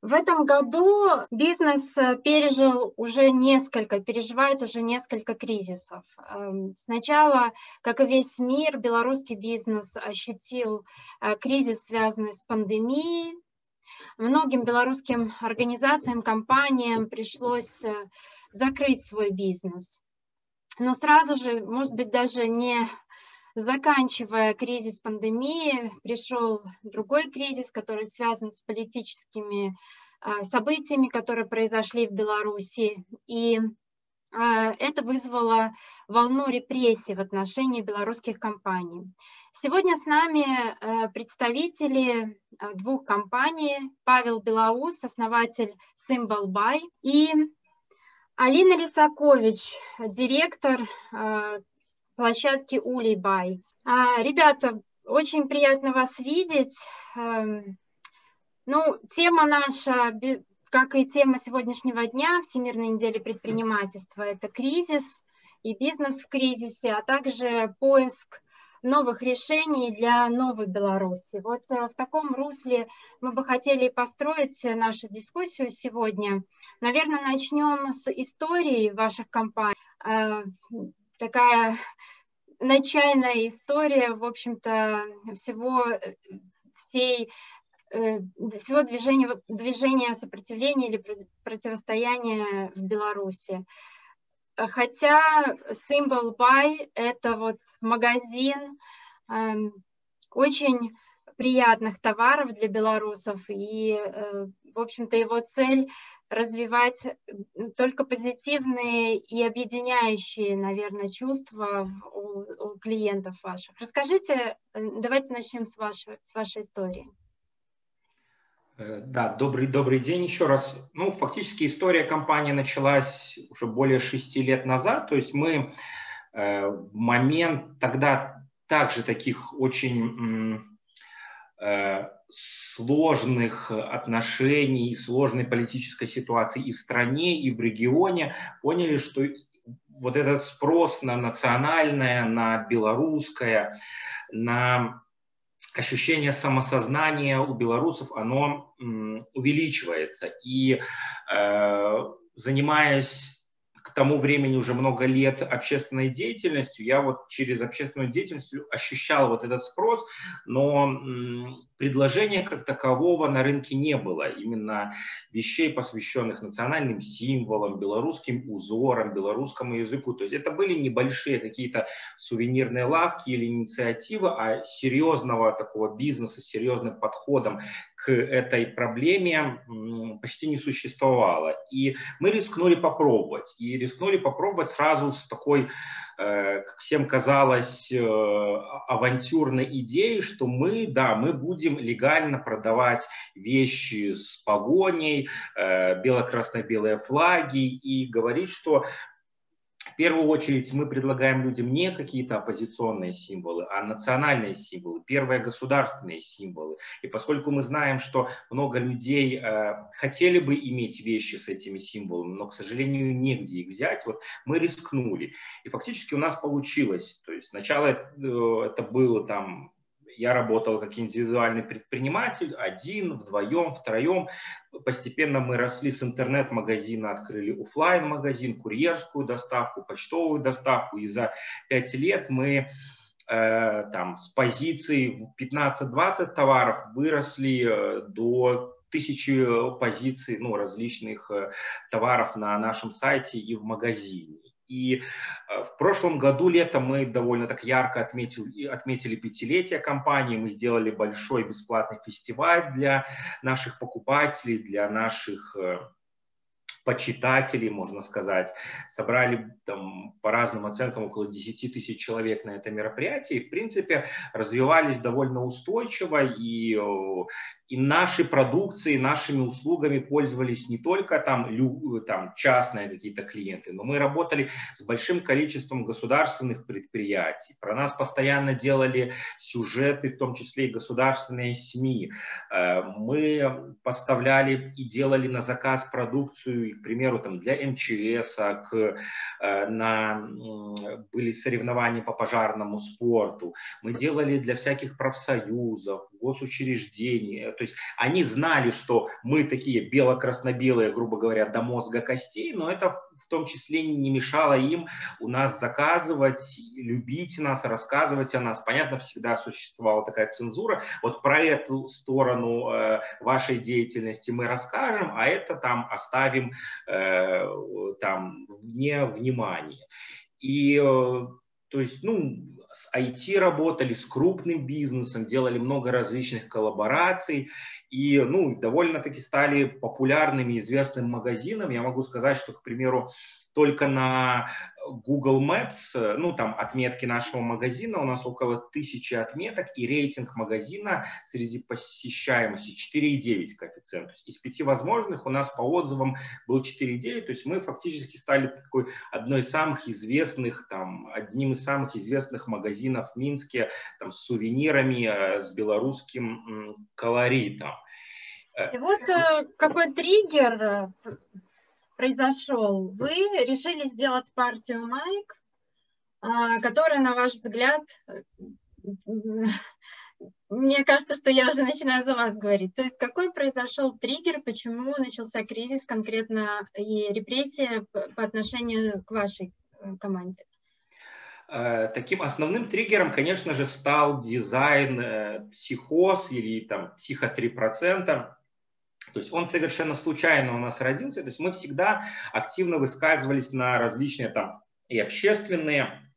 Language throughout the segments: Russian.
В этом году бизнес э, пережил уже несколько, переживает уже несколько кризисов. Эм, сначала, как и весь мир, белорусский бизнес ощутил э, кризис, связанный с пандемией. Многим белорусским организациям, компаниям пришлось э, закрыть свой бизнес. Но сразу же, может быть, даже не заканчивая кризис пандемии, пришел другой кризис, который связан с политическими а, событиями, которые произошли в Беларуси. И а, это вызвало волну репрессий в отношении белорусских компаний. Сегодня с нами э, представители а, двух компаний. Павел Белоус, основатель Buy, и Алина Лисакович, директор площадки Улей-Бай. А, ребята, очень приятно вас видеть. Эм, ну, тема наша, как и тема сегодняшнего дня, Всемирной недели предпринимательства, это кризис и бизнес в кризисе, а также поиск новых решений для новой Беларуси. Вот э, в таком русле мы бы хотели построить нашу дискуссию сегодня. Наверное, начнем с истории ваших компаний. Э, такая начальная история, в общем-то, всего всей э, всего движения, движения сопротивления или противостояния в Беларуси. Хотя Symbol Buy – это вот магазин эм, очень приятных товаров для белорусов, и, э, в общем-то, его цель развивать только позитивные и объединяющие, наверное, чувства у, у клиентов ваших. Расскажите, давайте начнем с вашей, с вашей истории. Э, да, добрый, добрый день еще раз. Ну, фактически история компании началась уже более шести лет назад. То есть мы э, в момент тогда также таких очень э, сложных отношений, сложной политической ситуации и в стране, и в регионе, поняли, что вот этот спрос на национальное, на белорусское, на ощущение самосознания у белорусов, оно увеличивается. И э, занимаясь к тому времени уже много лет общественной деятельностью, я вот через общественную деятельность ощущал вот этот спрос, но предложения как такового на рынке не было. Именно вещей, посвященных национальным символам, белорусским узорам, белорусскому языку. То есть это были небольшие какие-то сувенирные лавки или инициативы, а серьезного такого бизнеса, серьезным подходом к этой проблеме почти не существовало. И мы рискнули попробовать. И рискнули попробовать сразу с такой Э, как всем казалось, э, авантюрной идеей, что мы, да, мы будем легально продавать вещи с погоней, э, бело-красно-белые флаги и говорить, что первую очередь мы предлагаем людям не какие-то оппозиционные символы, а национальные символы, первые государственные символы. И поскольку мы знаем, что много людей э, хотели бы иметь вещи с этими символами, но, к сожалению, негде их взять, вот мы рискнули. И фактически у нас получилось. То есть сначала э, это было там я работал как индивидуальный предприниматель, один, вдвоем, втроем. Постепенно мы росли с интернет-магазина, открыли офлайн магазин курьерскую доставку, почтовую доставку. И за пять лет мы э, там, с позиций 15-20 товаров выросли э, до тысячи позиций ну, различных э, товаров на нашем сайте и в магазине. И э, в прошлом году летом мы довольно так ярко отметили, отметили пятилетие компании. Мы сделали большой бесплатный фестиваль для наших покупателей, для наших э, почитателей, можно сказать. Собрали там, по разным оценкам около 10 тысяч человек на это мероприятие. И, в принципе, развивались довольно устойчиво. И и нашей продукции, нашими услугами пользовались не только там, лю, там частные какие-то клиенты, но мы работали с большим количеством государственных предприятий. Про нас постоянно делали сюжеты, в том числе и государственные СМИ. Э, мы поставляли и делали на заказ продукцию и примеру, там, для МЧС, к, э, на, были соревнования по пожарному спорту, мы делали для всяких профсоюзов, госучреждений. То есть они знали, что мы такие бело-красно-белые, грубо говоря, до мозга костей, но это в том числе не мешало им у нас заказывать, любить нас, рассказывать о нас. Понятно, всегда существовала такая цензура. Вот про эту сторону э, вашей деятельности мы расскажем, а это там оставим э, там вне внимания. И э, то есть, ну, с IT работали, с крупным бизнесом, делали много различных коллабораций и ну, довольно-таки стали популярными, известным магазином. Я могу сказать, что, к примеру, только на Google Maps, э, ну там отметки нашего магазина, у нас около тысячи отметок, и рейтинг магазина среди посещаемости 4,9 коэффициент. То есть из пяти возможных у нас по отзывам был 4,9, то есть мы фактически стали такой одной из самых известных, там, одним из самых известных магазинов в Минске там, с сувенирами, э, с белорусским колоритом. И вот э, какой триггер произошел? Вы решили сделать партию Майк, а, которая, на ваш взгляд, мне кажется, что я уже начинаю за вас говорить. То есть какой произошел триггер, почему начался кризис конкретно и репрессия по отношению к вашей э, команде? Э, таким основным триггером, конечно же, стал дизайн э, психоз или там психо 3%. То есть он совершенно случайно у нас родился. То есть мы всегда активно высказывались на различные там и общественные,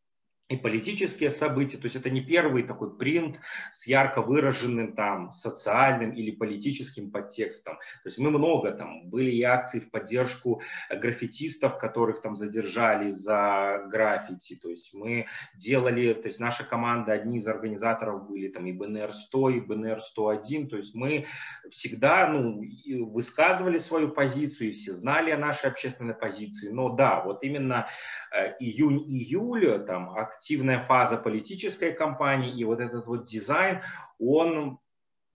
и политические события. То есть это не первый такой принт с ярко выраженным там социальным или политическим подтекстом. То есть мы много там были и акции в поддержку граффитистов, которых там задержали за граффити. То есть мы делали, то есть наша команда, одни из организаторов были там и БНР 100, и БНР 101. То есть мы всегда ну, высказывали свою позицию, и все знали о нашей общественной позиции. Но да, вот именно Э, июнь-июль, там активная фаза политической кампании, и вот этот вот дизайн, он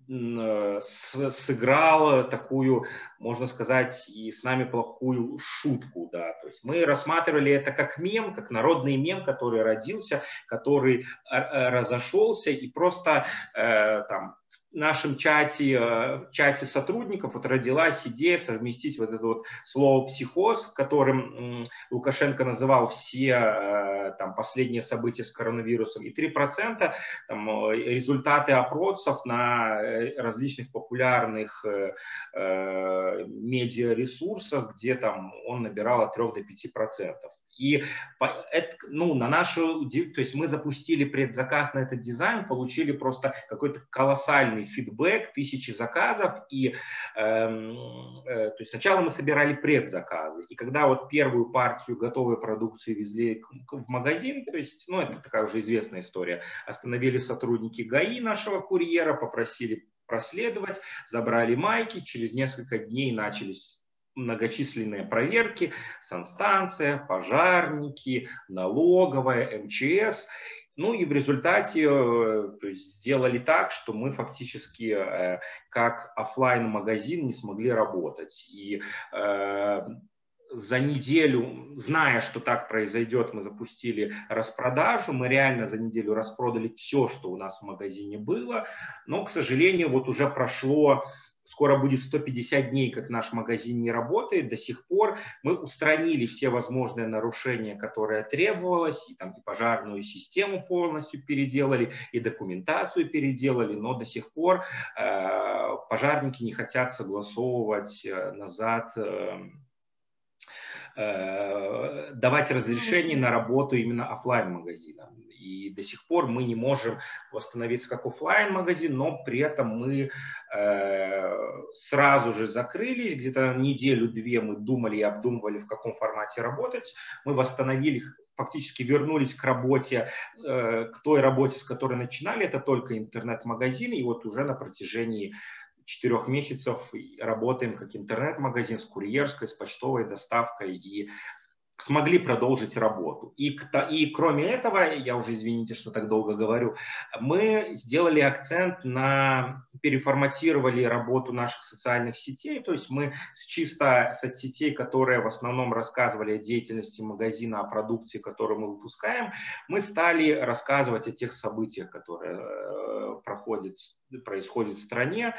э, сыграл такую, можно сказать, и с нами плохую шутку, да, то есть мы рассматривали это как мем, как народный мем, который родился, который э, разошелся и просто э, там нашем чате, э, в чате сотрудников вот родилась идея совместить вот это вот слово «психоз», которым Лукашенко называл все э, там, последние события с коронавирусом, и 3% там, э, результаты опросов на различных популярных э, медиаресурсах, где там он набирал от 3 до 5%. И ну, на нашу, то есть мы запустили предзаказ на этот дизайн, получили просто какой-то колоссальный фидбэк, тысячи заказов. И эм, э, то есть сначала мы собирали предзаказы, и когда вот первую партию готовой продукции везли в магазин, то есть, ну, это такая уже известная история, остановили сотрудники ГАИ нашего курьера, попросили проследовать, забрали майки, через несколько дней начались многочисленные проверки, санстанция, пожарники, налоговая, МЧС. Ну и в результате э, то есть, сделали так, что мы фактически э, как офлайн магазин не смогли работать. И э, за неделю, зная, что так произойдет, мы запустили распродажу. Мы реально за неделю распродали все, что у нас в магазине было. Но, к сожалению, вот уже прошло скоро будет 150 дней, как наш магазин не работает, до сих пор мы устранили все возможные нарушения, которые требовалось, и, там, и пожарную систему полностью переделали, и документацию переделали, но до сих пор э, пожарники не хотят согласовывать э, назад э, давать разрешение на работу именно офлайн магазина и до сих пор мы не можем восстановиться как офлайн магазин, но при этом мы э, сразу же закрылись, где-то неделю-две мы думали и обдумывали, в каком формате работать, мы восстановили фактически вернулись к работе, э, к той работе, с которой начинали, это только интернет-магазин, и вот уже на протяжении четырех месяцев работаем как интернет-магазин с курьерской, с почтовой доставкой и смогли продолжить работу. И, и кроме этого, я уже извините, что так долго говорю, мы сделали акцент на переформатировали работу наших социальных сетей, то есть мы с чисто соцсетей, которые в основном рассказывали о деятельности магазина, о продукции, которую мы выпускаем, мы стали рассказывать о тех событиях, которые э, проходят, происходят в стране,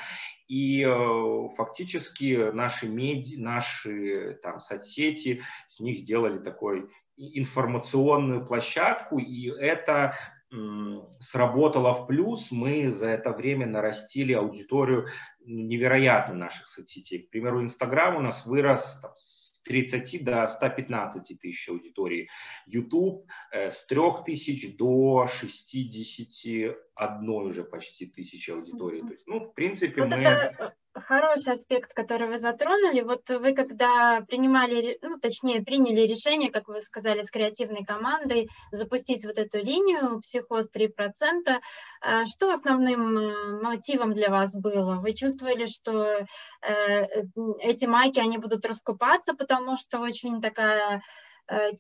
и э, фактически наши меди, наши там соцсети с них сделали такой информационную площадку, и это сработало в плюс, мы за это время нарастили аудиторию невероятно наших соцсетей. К примеру, Инстаграм у нас вырос там, с 30 до 115 тысяч аудитории. YouTube э, с 3 тысяч до 61 уже почти тысячи аудитории. То есть, ну, в принципе, вот мы... Это хороший аспект, который вы затронули. Вот вы когда принимали, ну, точнее, приняли решение, как вы сказали, с креативной командой запустить вот эту линию «Психоз 3%», э, что основным э, мотивом для вас было? Вы чувствовали, что э, эти майки, они будут раскупаться, потому что очень такая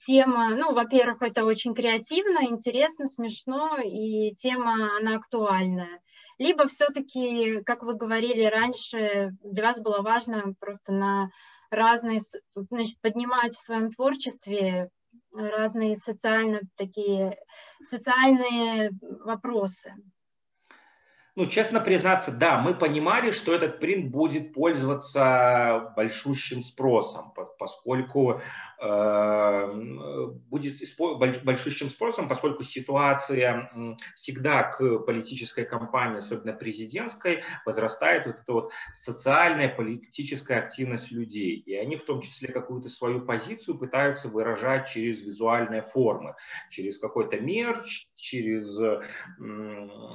тема, ну, во-первых, это очень креативно, интересно, смешно, и тема, она актуальная либо все-таки, как вы говорили раньше, для вас было важно просто на разные, значит, поднимать в своем творчестве разные социально такие социальные вопросы. Ну, честно признаться, да, мы понимали, что этот принт будет пользоваться большущим спросом, поскольку Э, будет большущим спросом, поскольку ситуация всегда к политической кампании, особенно президентской, возрастает вот эта вот социальная политическая активность людей. И они в том числе какую-то свою позицию пытаются выражать через визуальные формы, через какой-то мерч, через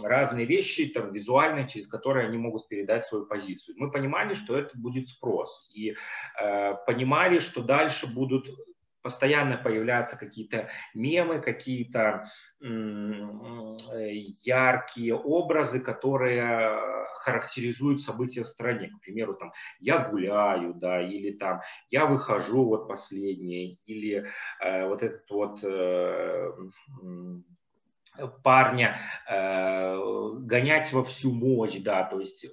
разные вещи там, визуальные, через которые они могут передать свою позицию. Мы понимали, что это будет спрос. И э, понимали, что дальше будут постоянно появляются какие-то мемы, какие-то яркие образы, которые характеризуют события в стране. К примеру, там «я гуляю», да, или там «я выхожу вот последний», или э, вот этот вот э, парня э, гонять во всю мощь, да, то есть э,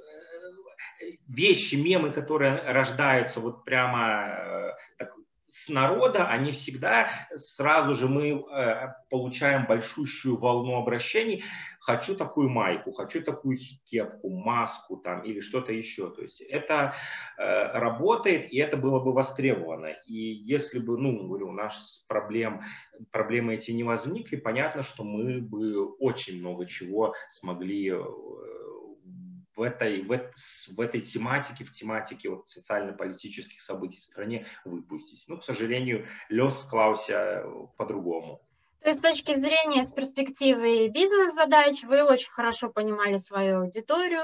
вещи, мемы, которые рождаются вот прямо э, так, с народа, они всегда, сразу же мы э, получаем большущую волну обращений. Хочу такую майку, хочу такую кепку, маску там или что-то еще. То есть это э, работает, и это было бы востребовано. И если бы, ну, говорю, у нас проблем, проблемы эти не возникли, понятно, что мы бы очень много чего смогли э, в этой, в, в этой тематике, в тематике вот социально-политических событий в стране выпустить. Ну, к сожалению, лес склался по-другому. То есть с точки зрения, с перспективы бизнес-задач, вы очень хорошо понимали свою аудиторию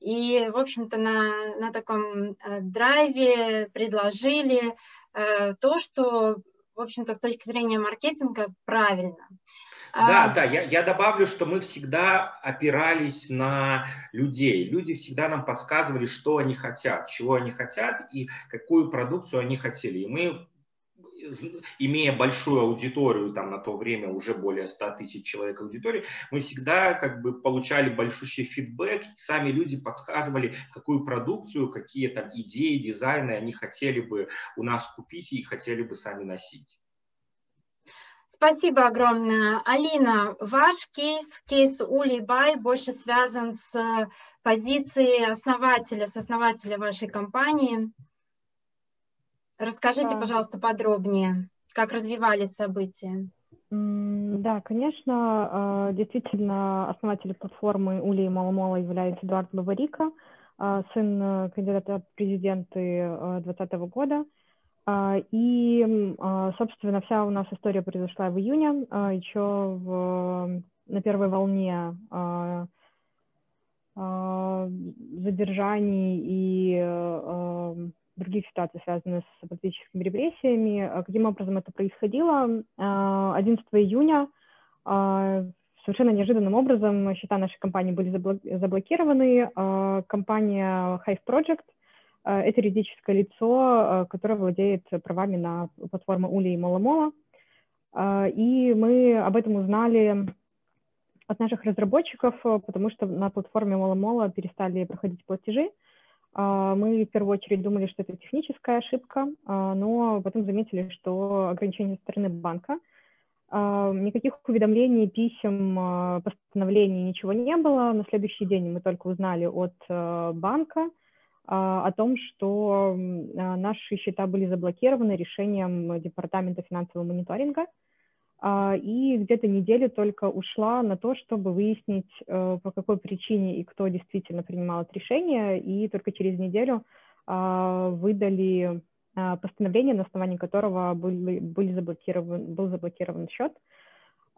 и, в общем-то, на, на таком э, драйве предложили э, то, что, в общем-то, с точки зрения маркетинга правильно. Да, а... да, я, я добавлю, что мы всегда опирались на людей. Люди всегда нам подсказывали, что они хотят, чего они хотят и какую продукцию они хотели. И мы имея большую аудиторию, там на то время уже более 100 тысяч человек аудитории, мы всегда как бы получали большущий фидбэк, сами люди подсказывали, какую продукцию, какие там идеи, дизайны они хотели бы у нас купить и хотели бы сами носить. Спасибо огромное. Алина, ваш кейс, кейс Ули Бай, больше связан с позицией основателя, с основателя вашей компании. Расскажите, да. пожалуйста, подробнее, как развивались события. Да, конечно, а, действительно, основателем платформы Ули Маломола является Эдуард Баварика, а, сын э, кандидата в президенты 2020 года. А, и, а, собственно, вся у нас история произошла в июне, а, еще в, на первой волне задержаний и других ситуаций, связанных с политическими репрессиями. Каким образом это происходило? 11 июня совершенно неожиданным образом счета нашей компании были заблокированы. Компания Hive Project это юридическое лицо, э, которое владеет правами на платформу Ули и Моломола. Э, и мы об этом узнали от наших разработчиков, потому что на платформе Мола-Мола перестали проходить платежи. Мы в первую очередь думали, что это техническая ошибка, но потом заметили, что ограничение со стороны банка. Никаких уведомлений, писем, постановлений, ничего не было. На следующий день мы только узнали от банка, о том, что наши счета были заблокированы решением Департамента финансового мониторинга, и где-то неделю только ушла на то, чтобы выяснить, э, по какой причине и кто действительно принимал это решение, и только через неделю выдали постановление, на основании которого были, были заблокирован, был заблокирован счет.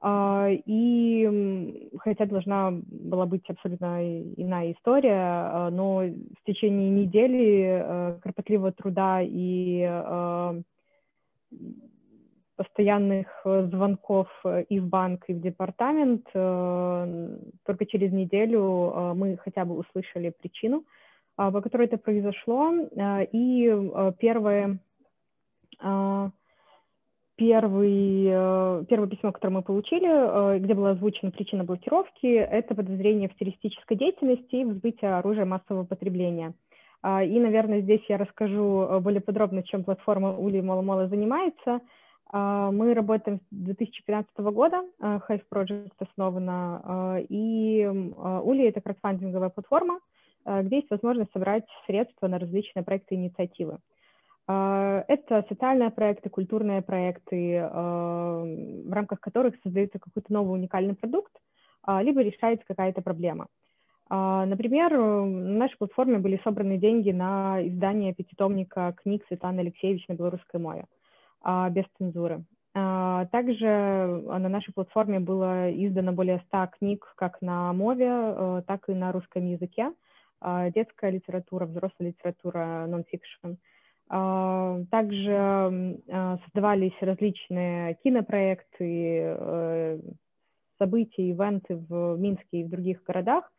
А, и хотя должна была быть абсолютно иная история, а, но в течение недели э, кропотливого труда и постоянных звонков и в банк, и в департамент, только через неделю мы хотя бы услышали причину, а, по которой это произошло. И первое Первый, э, первое письмо, которое мы получили, э, где была озвучена причина блокировки, это подозрение в террористической деятельности и взбытие оружия массового потребления. А, и, наверное, здесь я расскажу э, более подробно, чем платформа Ули Мало-Мало занимается. А, мы работаем с 2015 года, Hive Project основана, и Ули — это краудфандинговая платформа, где есть возможность собрать средства на различные проекты и инициативы. А, это социальные проекты, культурные проекты, а, в рамках которых создается какой-то новый уникальный продукт, а, либо решается какая-то проблема. Например, на нашей платформе были собраны деньги на издание пятитомника книг Светланы Алексеевич на белорусской мове, без цензуры. Также на нашей платформе было издано более 100 книг как на мове, так и на русском языке. Детская литература, взрослая литература, нон-фикшн. А, также а, создавались различные кинопроекты, э, события, ивенты в Минске и в других городах.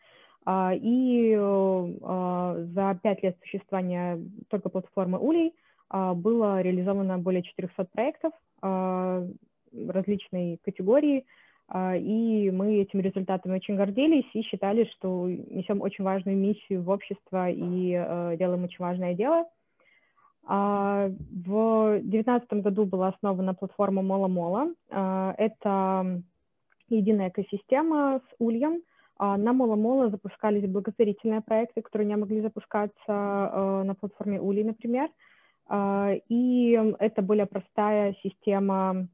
А, и за пять лет существования только платформы Улей было реализовано более 400 проектов различной категории, и мы этими результатами очень гордились и считали, что несем очень важную миссию в общество и э, делаем очень важное дело – а, в 2019 году была основана платформа Мола-Мола. А, это единая экосистема с ульем. А, на Мола-Мола запускались благотворительные проекты, которые не могли запускаться на платформе Ули, например. И это более простая система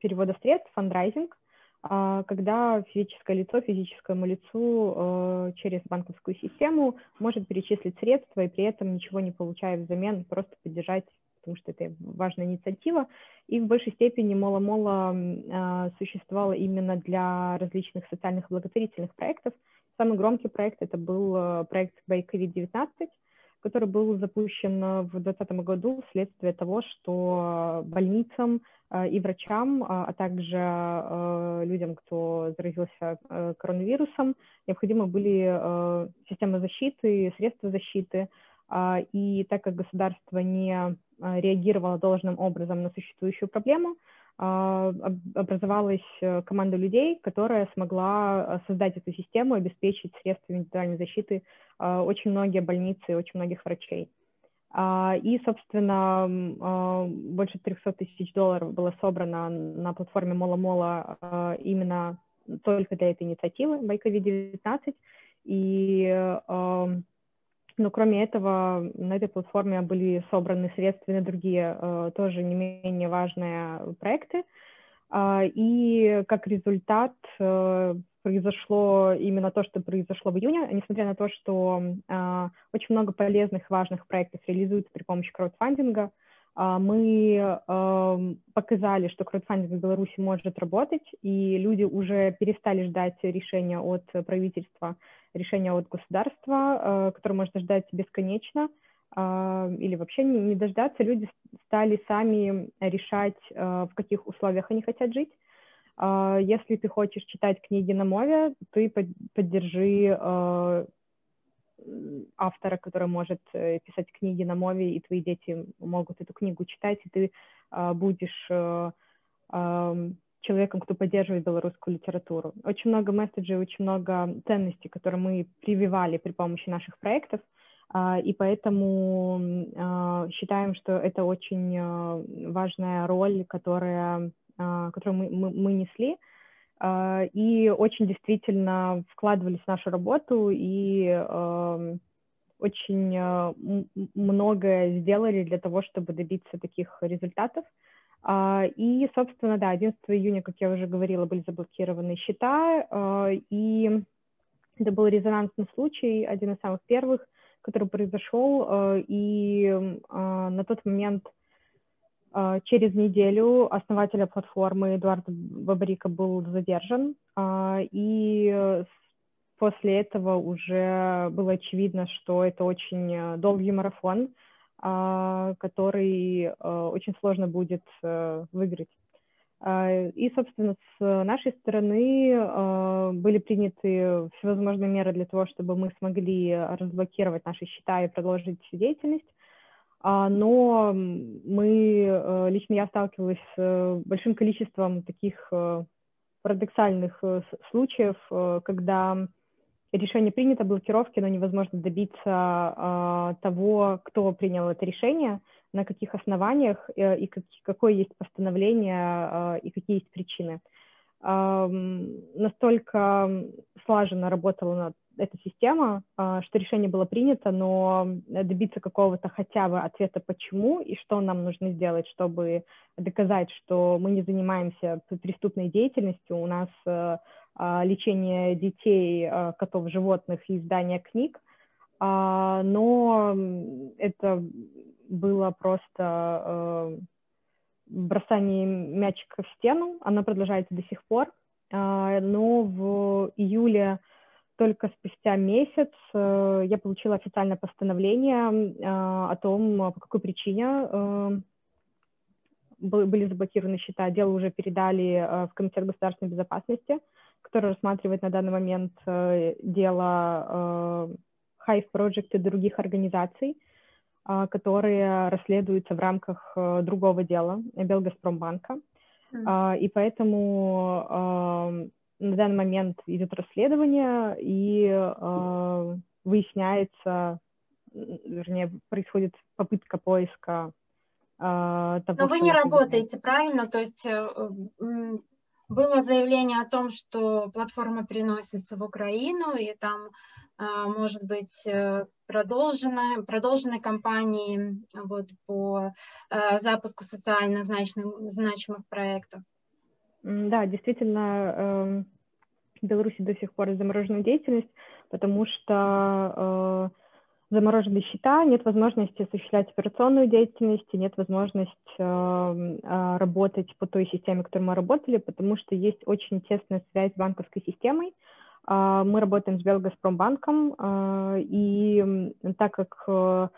перевода средств, фандрайзинг, а, когда физическое лицо физическому лицу э, через банковскую систему может перечислить средства и при этом ничего не получая взамен, просто поддержать, потому что это важная инициатива. И в большей степени Мола-Мола а, существовала именно для различных социальных благотворительных проектов. Самый громкий проект это был э, проект by COVID-19, который был запущен в 2020 году вследствие того, что больницам э, и врачам, а, а также э, людям, кто заразился э, коронавирусом, необходимы были системы защиты, средства защиты. А, и так как государство не реагировало должным образом на существующую проблему, а, образовалась э, команда людей, которая смогла э, создать эту систему, обеспечить средства индивидуальной защиты очень многие больницы, очень многих врачей. А, и, собственно, больше 300 тысяч долларов было собрано на платформе Мола-Мола именно только для этой инициативы Байкови-19. И но кроме этого, на этой платформе были собраны средства на другие тоже не менее важные проекты. А, и как результат э, произошло именно то, что произошло в июне, несмотря на то, что а, очень много полезных, важных проектов реализуется при помощи краудфандинга, а, мы показали, что краудфандинг в Беларуси может работать, и люди уже перестали ждать решения от правительства решения от государства, э, которое можно ждать бесконечно, э, или вообще не дождаться, люди стали сами решать, э, в каких условиях они хотят жить. Если ты хочешь читать книги на мове, ты поддержи автора, который может писать книги на мове, и твои дети могут эту книгу читать, и ты будешь человеком, кто поддерживает белорусскую литературу. Очень много месседжей, очень много ценностей, которые мы прививали при помощи наших проектов, а, и поэтому а, считаем, что это очень а, важная роль, которая, которую мы, мы, мы несли, и очень действительно вкладывались в нашу работу и очень многое сделали для того, чтобы добиться таких результатов. И, собственно, да, 11 июня, как я уже говорила, были заблокированы счета, и это был резонансный случай, один из самых первых, который произошел, и а, на тот момент а, через неделю основателя платформы Эдуард Бабарика был задержан, а, и после этого уже было очевидно, что это очень э, долгий марафон, который э, очень сложно будет выиграть. А, и, собственно, с нашей стороны а, были приняты всевозможные меры для того, чтобы мы смогли разблокировать наши счета и продолжить деятельность. А, но мы, лично я сталкивалась с большим количеством таких парадоксальных случаев, когда решение принято, блокировки, но невозможно добиться того, кто принял это решение – на каких основаниях э, и какое есть постановление а, и какие есть причины. Настолько слаженно работала эта система, а, что решение было принято, но добиться какого-то хотя бы ответа почему и что нам нужно сделать, чтобы доказать, что мы не занимаемся преступной деятельностью, у нас э, а, лечение детей, котов, животных и издание книг, но это было просто э, бросание мячика в стену, оно продолжается до сих пор, э, но в июле только спустя месяц э, я получила официальное постановление э, о том, по какой причине э, были заблокированы счета. Дело уже передали э, в Комитет государственной безопасности, который рассматривает на данный момент э, дело э, Hive Project и других организаций. Которые расследуются в рамках э, другого дела Белгазпромбанка. Mm. И поэтому на данный момент идет расследование и выясняется, вернее, происходит попытка поиска того, Но вы не работаете, правильно? То есть э, было заявление о том, что платформа приносится в Украину, и там а, может быть, э, продолжена, продолжены кампании вот, по э, запуску социально значимых, значимых проектов. Да, действительно, эм, в Беларуси до сих пор заморожена деятельность, потому что э, заморожены счета, нет возможности осуществлять операционную деятельность, нет возможности эм, работать по той системе, которой мы работали, потому что есть очень тесная связь с банковской системой, а, мы работаем с Белгазпромбанком, и так как э,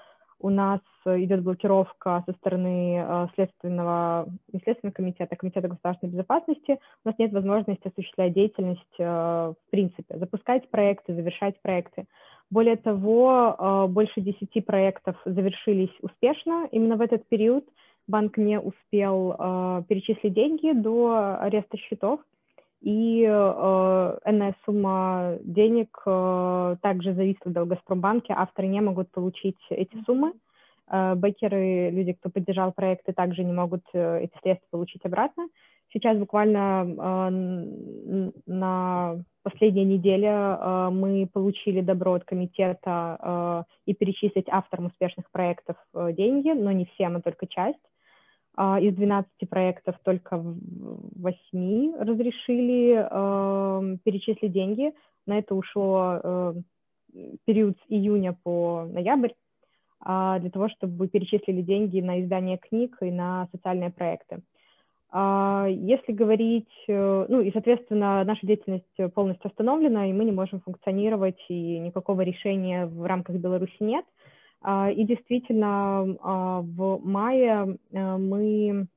у нас идет блокировка со стороны э, следственного, не следственного комитета, а комитета государственной безопасности, у нас нет возможности осуществлять деятельность э, в принципе, запускать проекты, завершать проекты. Более того, больше 10 проектов завершились успешно именно в этот период. Банк не успел перечислить деньги до ареста счетов, и э, энная сумма денег э, также зависит в Газпромбанке, авторы не могут получить эти суммы, э, бэкеры, люди, кто поддержал проекты, также не могут э, эти средства получить обратно. Сейчас буквально э, на последней неделе э, мы получили добро от комитета э, и перечислить авторам успешных проектов э, деньги, но не всем, а только часть. А, из 12 проектов только 8 разрешили э, перечислить деньги. На это ушло э, период с июня по ноябрь э, для того, чтобы перечислили деньги на издание книг и на социальные проекты. Э, если говорить, э, ну и, соответственно, наша деятельность полностью остановлена, и мы не можем функционировать, и никакого решения в рамках Беларуси нет. А, и действительно, а, в мае э, мы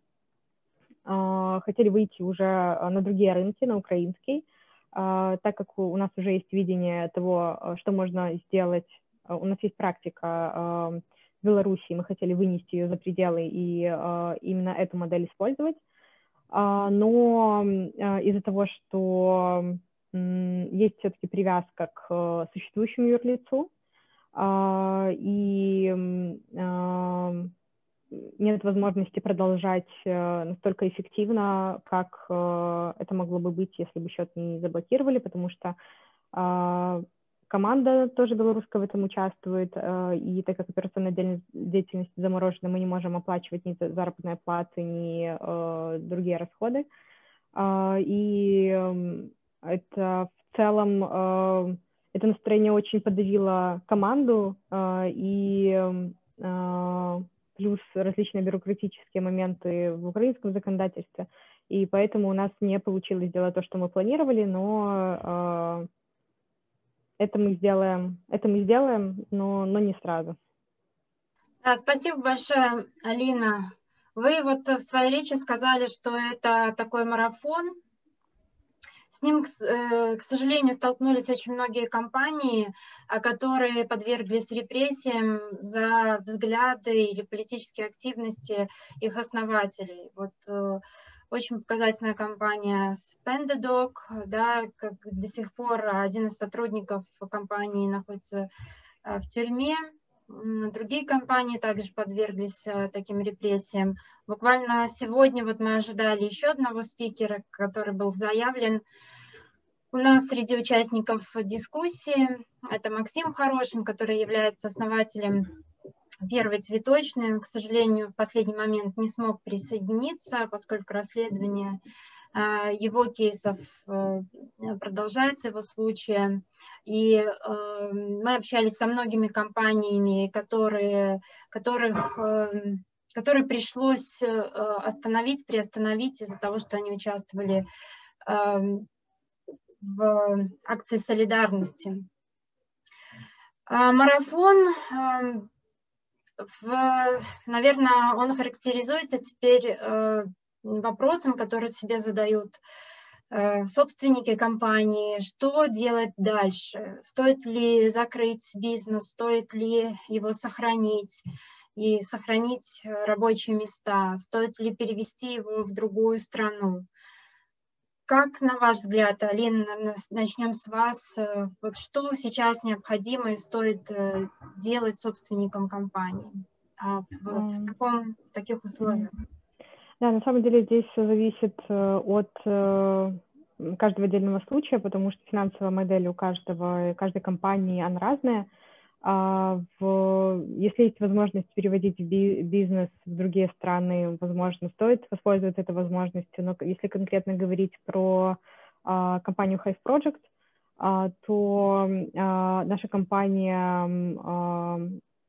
а, хотели выйти уже на другие рынки, на украинский, так как у нас уже есть видение того, что можно сделать. У нас есть практика в Беларуси, мы хотели вынести ее за пределы и именно эту модель использовать. но из-за того, что есть все-таки привязка к существующему юрлицу, и нет возможности продолжать э, настолько эффективно, как э, это могло бы быть, если бы счет не заблокировали, потому что а, команда тоже белорусская в этом участвует, э, и так как операционная деятельность заморожена, мы не можем оплачивать ни заработные платы, ни другие расходы. А, и это в целом, это настроение очень подавило команду, и плюс различные бюрократические моменты в украинском законодательстве, и поэтому у нас не получилось сделать то, что мы планировали, но э, это мы сделаем, это мы сделаем, но, но не сразу. Да, спасибо большое, Алина. Вы вот в своей речи сказали, что это такой марафон, с ним, э, к сожалению, столкнулись очень многие компании, а, которые подверглись репрессиям за взгляды или политические активности их основателей. Вот э, очень показательная компания Spendedog, да, как до сих пор один из сотрудников компании находится э, в тюрьме, Другие компании также подверглись э, таким репрессиям. Буквально сегодня вот мы ожидали еще одного спикера, который был заявлен у нас среди участников дискуссии. Это Максим Хорошин, который является основателем первой цветочной. К сожалению, в последний момент не смог присоединиться, поскольку расследование его кейсов э, продолжается, его случая. И э, мы общались со многими компаниями, которые, которых, э, которые пришлось остановить, приостановить из-за того, что они участвовали в акции солидарности. А, марафон, в, наверное, он характеризуется теперь вопросам, которые себе задают э, собственники компании, что делать дальше, стоит ли закрыть бизнес, стоит ли его сохранить и сохранить рабочие места, стоит ли перевести его в другую страну. Как, на ваш взгляд, Алина, начнем с вас, э, вот что сейчас необходимо и стоит э, делать собственникам компании а вот в, таком, в таких условиях? Да, на самом деле здесь все зависит э, от э, каждого отдельного случая, потому что финансовая модель у каждого, каждой компании, она разная. А в, если есть возможность переводить бизнес в другие страны, возможно, стоит воспользоваться этой возможностью. Но если конкретно говорить про а, компанию Hive Project, а, то а, наша компания а,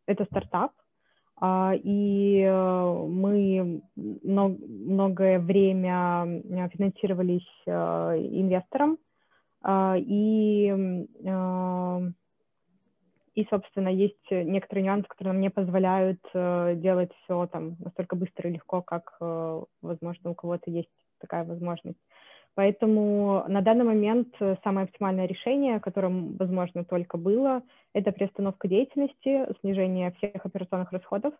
это стартап, и э, мы многое время э, финансировались э, инвестором, а, и, и, собственно, есть некоторые нюансы, которые нам не позволяют делать все там настолько быстро и легко, как, возможно, у кого-то есть такая возможность. Поэтому на данный момент э, самое оптимальное решение, которым, возможно, только было, это приостановка деятельности, снижение всех операционных расходов.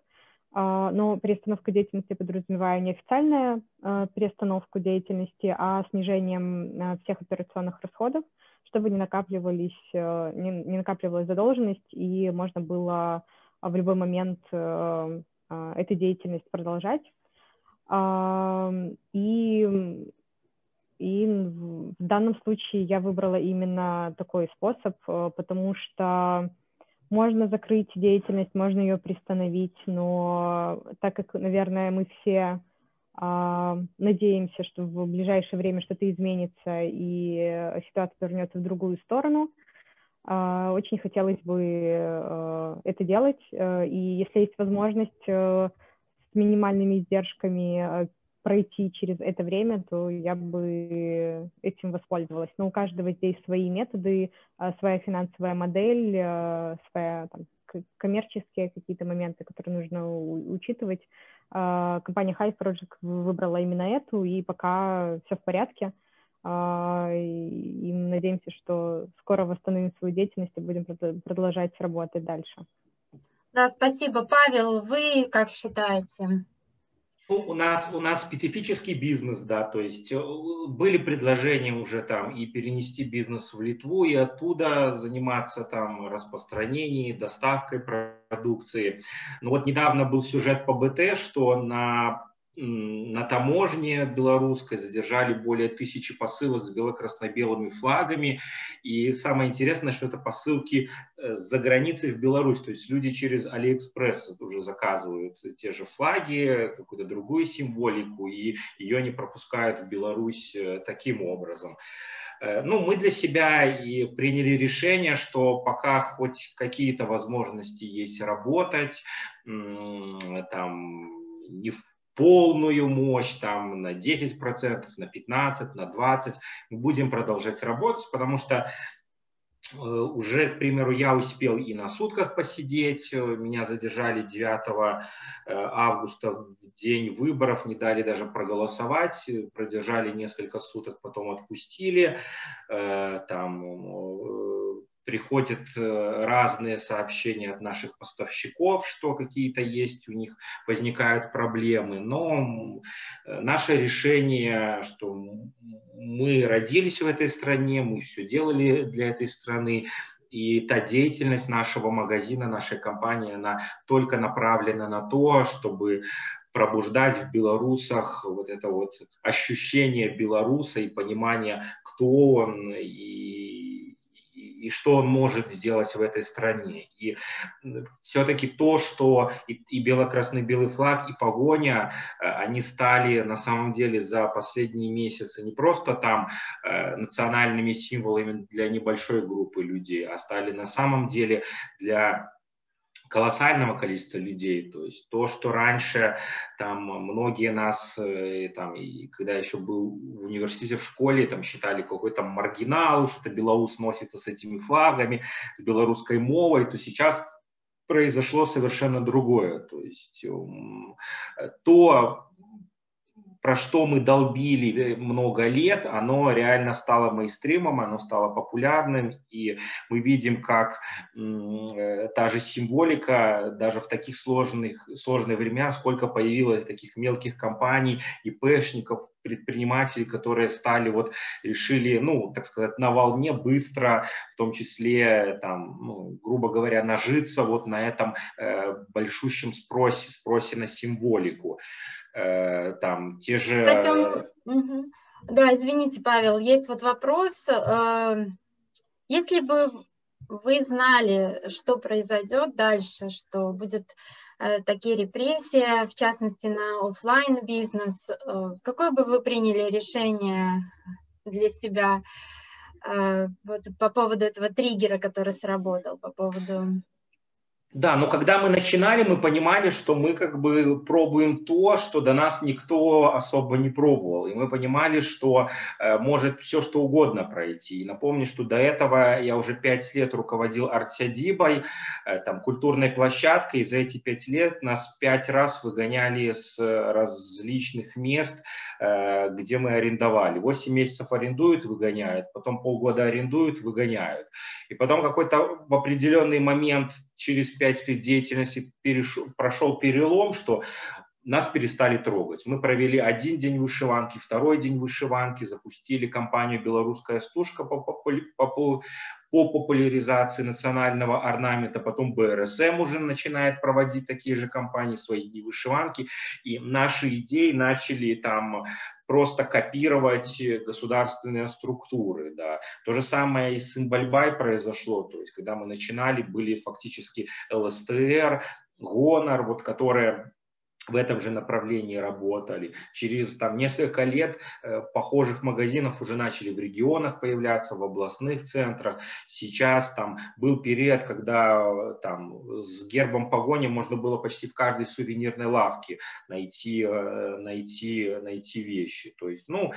А, но приостановка деятельности подразумеваю не официальную э, приостановку деятельности, а снижением э, всех операционных расходов, чтобы не накапливались, не накапливалась задолженность и можно было в любой момент эту деятельность продолжать. И и в данном случае я выбрала именно такой способ, э, потому что можно закрыть деятельность, можно ее приостановить, но так как, наверное, мы все а, надеемся, что в ближайшее время что-то изменится и ситуация вернется в другую сторону, а, очень хотелось бы а, это делать. И если есть возможность с минимальными издержками пройти через это время, то я бы этим воспользовалась. Но у каждого здесь свои методы, а, своя финансовая модель, а, своя там, коммерческие какие-то моменты, которые нужно учитывать. А, компания Hive Project выбрала именно эту, и пока все в порядке. И надеемся, что скоро восстановим свою деятельность и будем продолжать работать дальше. Да, спасибо. Павел, вы как считаете? Ну, у нас, у нас специфический бизнес, да, то есть э, были предложения уже там и перенести бизнес в Литву, и оттуда заниматься там распространением, доставкой продукции. Но вот недавно был сюжет по БТ, что на на таможне белорусской задержали более тысячи посылок с бело-красно-белыми флагами. И самое интересное, что это посылки э, за границей в Беларусь. То есть люди через Алиэкспресс уже заказывают те же флаги, какую-то другую символику, и ее не пропускают в Беларусь э, таким образом. Э, ну, мы для себя и приняли решение, что пока хоть какие-то возможности есть работать, там, не в полную мощь, там на 10%, на 15%, на 20%. Мы будем продолжать работать, потому что э, уже, к примеру, я успел и на сутках посидеть, меня задержали 9 э, августа в день выборов, не дали даже проголосовать, продержали несколько суток, потом отпустили, э, там приходят э, разные сообщения от наших поставщиков, что какие-то есть у них, возникают проблемы. Но э, наше решение, что мы родились в этой стране, мы все делали для этой страны, и та деятельность нашего магазина, нашей компании, она только направлена на то, чтобы пробуждать в белорусах вот это вот ощущение белоруса и понимание, кто он и и что он может сделать в этой стране. И все-таки то, что и, и бело-красный белый флаг, и погоня, э, они стали на самом деле за последние месяцы не просто там э, национальными символами для небольшой группы людей, а стали на самом деле для колоссального количества людей. То есть то, что раньше там многие нас, э, там, и когда еще был в университете, в школе, там считали какой-то маргинал, что Беларусь носится с этими флагами, с белорусской мовой, то сейчас произошло совершенно другое. То есть то, про что мы долбили много лет, оно реально стало мейнстримом, оно стало популярным, и мы видим, как э, та же символика даже в таких сложных, сложные времена, сколько появилось таких мелких компаний, ИПшников, предпринимателей, которые стали вот решили, ну, так сказать, на волне быстро, в том числе, там, ну, грубо говоря, нажиться вот на этом э, большущем спросе, спросе на символику. Э, там те же... Кстати, угу. Да, извините, Павел, есть вот вопрос. Э, если бы вы знали, что произойдет дальше, что будет такие репрессии, в частности на офлайн бизнес, какое бы вы приняли решение для себя вот по поводу этого триггера, который сработал, по поводу да, но когда мы начинали, мы понимали, что мы как бы пробуем то, что до нас никто особо не пробовал. И мы понимали, что э, может все что угодно пройти. И напомню, что до этого я уже пять лет руководил Артсядибой, э, там, культурной площадкой. И за эти пять лет нас пять раз выгоняли с различных мест, э, где мы арендовали. Восемь месяцев арендуют, выгоняют, потом полгода арендуют, выгоняют. И потом какой-то в определенный момент через пять лет деятельности перешел, прошел перелом, что нас перестали трогать. Мы провели один день вышиванки, второй день вышиванки, запустили кампанию «Белорусская стужка» по, по, по, по популяризации национального орнамента, потом БРСМ уже начинает проводить такие же кампании, свои дни вышиванки, и наши идеи начали там просто копировать государственные структуры. Да. То же самое и с Инбальбай произошло, то есть когда мы начинали, были фактически ЛСТР, ГОНОР, вот, которые в этом же направлении работали. Через там, несколько лет э, похожих магазинов уже начали в регионах появляться, в областных центрах. Сейчас там был период, когда там, с гербом погони можно было почти в каждой сувенирной лавке найти, э, найти, найти вещи. То есть, ну,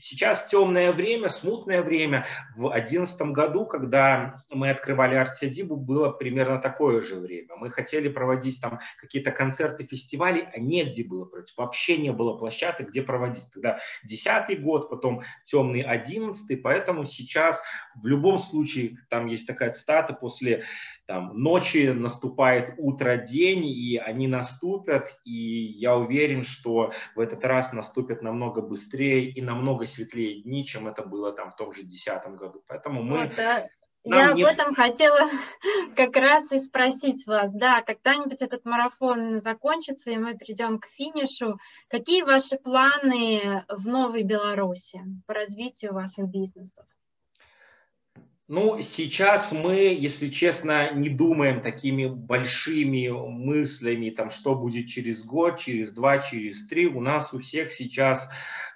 сейчас темное время, смутное время. В 2011 году, когда мы открывали Артсядибу, было примерно такое же время. Мы хотели проводить там какие-то концерты, фестивали, негде было проводить, вообще не было площадок, где проводить. Тогда десятый год, потом темный одиннадцатый, поэтому сейчас в любом случае, там есть такая цитата, после там, ночи наступает утро, день, и они наступят, и я уверен, что в этот раз наступят намного быстрее и намного светлее дни, чем это было там в том же десятом году. Поэтому мы... Вот, да. Я нет... об этом хотела как раз и спросить вас. Да, когда-нибудь этот марафон закончится, и мы придем к финишу. Какие ваши планы в Новой Беларуси по развитию ваших бизнесов? Ну, сейчас мы, если честно, не думаем такими большими мыслями, там, что будет через год, через два, через три. У нас у всех сейчас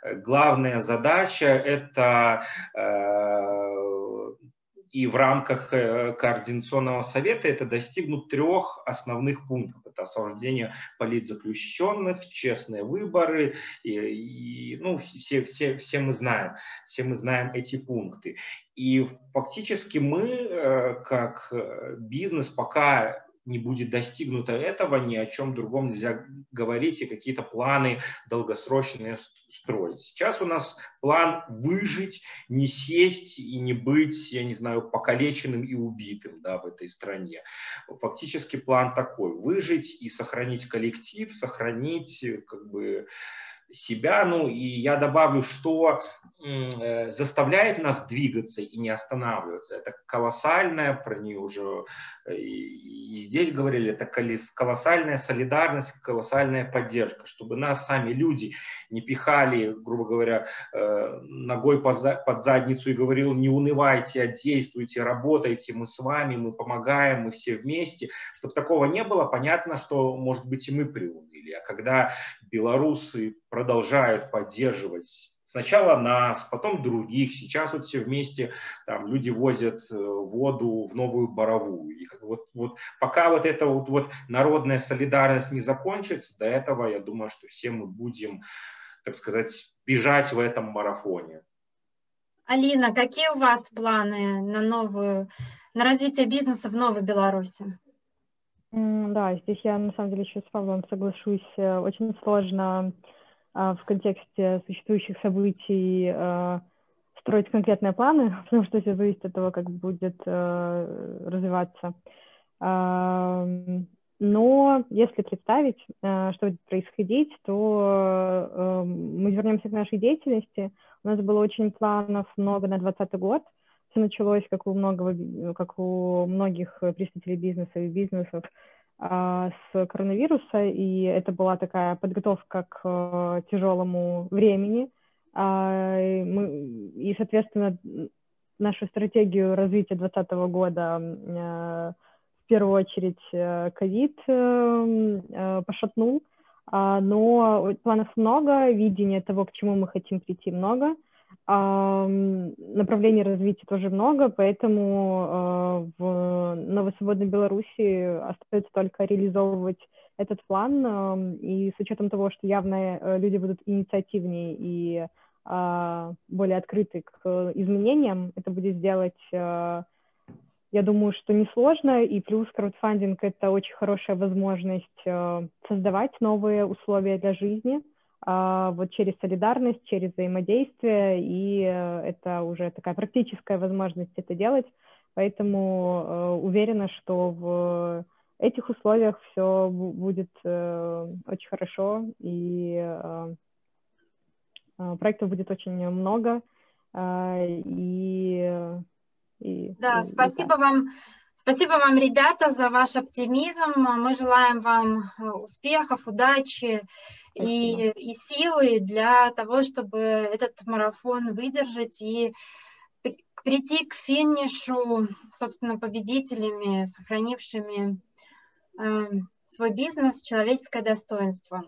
э, главная задача – это э, и в рамках э, координационного совета это достигнут трех основных пунктов. Это освобождение политзаключенных, честные выборы, и, и, ну, все, все, все, мы знаем, все мы знаем эти пункты. И фактически мы, э, как э, бизнес, пока не будет достигнуто этого, ни о чем другом нельзя говорить и какие-то планы долгосрочные строить. Сейчас у нас план выжить, не сесть и не быть, я не знаю, покалеченным и убитым да, в этой стране. Фактически план такой. Выжить и сохранить коллектив, сохранить как бы себя. Ну и я добавлю, что э, заставляет нас двигаться и не останавливаться. Это колоссальная, про нее уже э, и, здесь говорили, это колоссальная солидарность, колоссальная поддержка, чтобы нас сами люди не пихали, грубо говоря, э, ногой под задницу и говорил, не унывайте, а действуйте, работайте, мы с вами, мы помогаем, мы все вместе. Чтобы такого не было, понятно, что, может быть, и мы приуныли. А когда белорусы продолжают поддерживать Сначала нас, потом других. Сейчас вот все вместе там люди возят э, воду в новую боровую. И вот, вот пока вот эта вот, вот народная солидарность не закончится, до этого я думаю, что все мы будем, так сказать, бежать в этом марафоне. Алина, какие у вас планы на новую, на развитие бизнеса в Новой Беларуси? Да, здесь я на самом деле еще с Павлом соглашусь. Э, очень сложно а, в контексте существующих событий а, строить конкретные планы, потому что все зависит от того, как будет э, развиваться. Но если представить, э, что будет происходить, то мы вернемся к нашей деятельности. У нас было очень планов много на 2020 год. Все началось, как у, многого, как у многих представителей бизнеса и бизнесов, а, с коронавируса, и это была такая подготовка к э, тяжелому времени. А, и, соответственно, нашу стратегию развития 2020 года э, в первую очередь э, ковид пошатнул, а, но планов много, видения того, к чему мы хотим прийти, много — Направлений развития тоже много, поэтому а, в Новосвободной Беларуси остается только реализовывать этот план, и с учетом того, что явно э, люди будут инициативнее и а, более открыты к изменениям, это будет сделать, а, я думаю, что несложно, и плюс краудфандинг — это очень хорошая возможность создавать новые условия для жизни — вот через солидарность, через взаимодействие, и э, это уже такая практическая возможность это делать, поэтому э, уверена, что в этих условиях все будет э, очень хорошо, и проектов будет очень много, и... и да, и, спасибо и, да. вам Спасибо вам, ребята, за ваш оптимизм. Мы желаем вам э, успехов, удачи и, и силы для того, чтобы этот марафон выдержать и прийти к финишу, собственно, победителями, сохранившими э, свой бизнес, человеческое достоинство.